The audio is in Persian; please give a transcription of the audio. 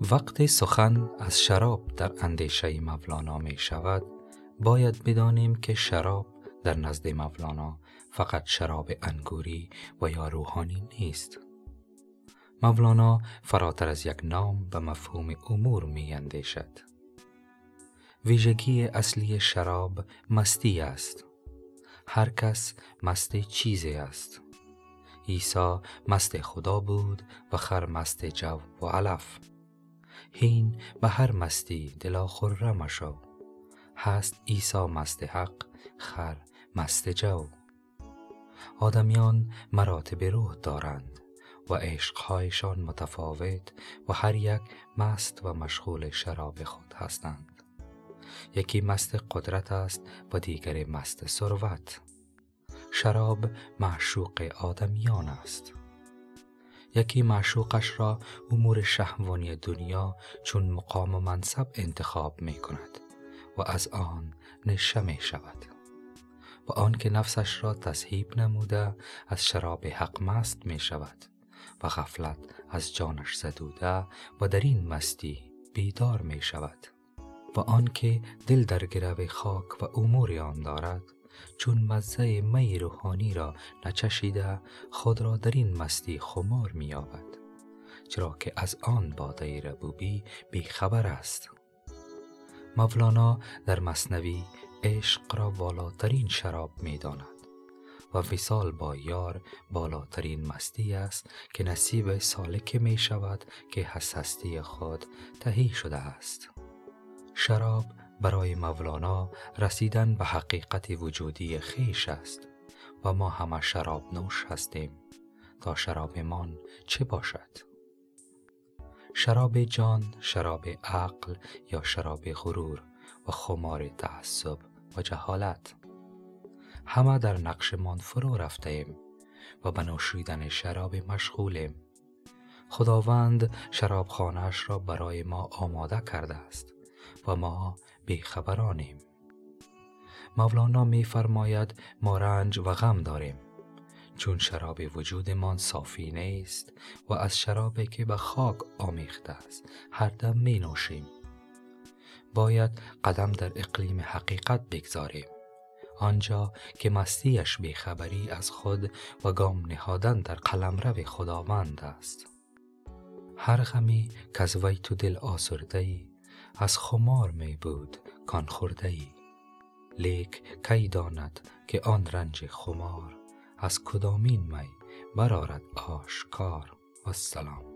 وقتی سخن از شراب در اندیشه مولانا می شود. باید بدانیم که شراب در نزد مولانا فقط شراب انگوری و یا روحانی نیست. مولانا فراتر از یک نام به مفهوم امور می اندیشد. ویژگی اصلی شراب مستی است. هر کس مست چیزی است. عیسی مست خدا بود و خر مست جو و علف. هین به هر مستی دلا خرم شو هست عیسی مست حق خر مست جو. آدمیان مراتب روح دارند و عشقهایشان متفاوت و هر یک مست و مشغول شراب خود هستند. یکی مست قدرت است و دیگری مست ثروت. شراب معشوق آدمیان است. یکی معشوقش را امور شهوانی دنیا چون مقام و منصب انتخاب می کند و از آن نشه می شود و آن که نفسش را تصحیب نموده از شراب حق مست می شود و غفلت از جانش زدوده و در این مستی بیدار می شود و آن که دل در گرو خاک و امور آن دارد چون مزه می روحانی را نچشیده خود را در این مستی خمار مییابد چرا که از آن باده ربوبی بیخبر است. مولانا در مصنوی عشق را بالاترین شراب می داند و وصال با یار بالاترین مستی است که نصیب سالک می شود که حسستی خود تهی شده است. شراب برای مولانا رسیدن به حقیقت وجودی خیش است و ما همه شراب نوش هستیم. تا شرابمان چه باشد؟ شراب جان شراب عقل یا شراب غرور و خمار تعصب و جهالت. همه در نقشمان فرو رفتیم و به نوشیدن شراب مشغولیم. خداوند شرابخانهاش را برای ما آماده کرده است. و ما بیخبرانیم. مولانا می فرماید ما رنج و غم داریم. چون شراب وجودمان صافی نیست و از شرابی که به خاک آمیخته است هر دم می نوشیم باید قدم در اقلیم حقیقت بگذاریم. آنجا که مستیش بیخبری از خود و گام نهادن در قلمرو خداوند است. هر غمی که از وی تو دل آسرده ای از خمار می بود کان خورده ای لیک کی داند که آن رنج خمار از کدامین می برارد آشکار. و سلام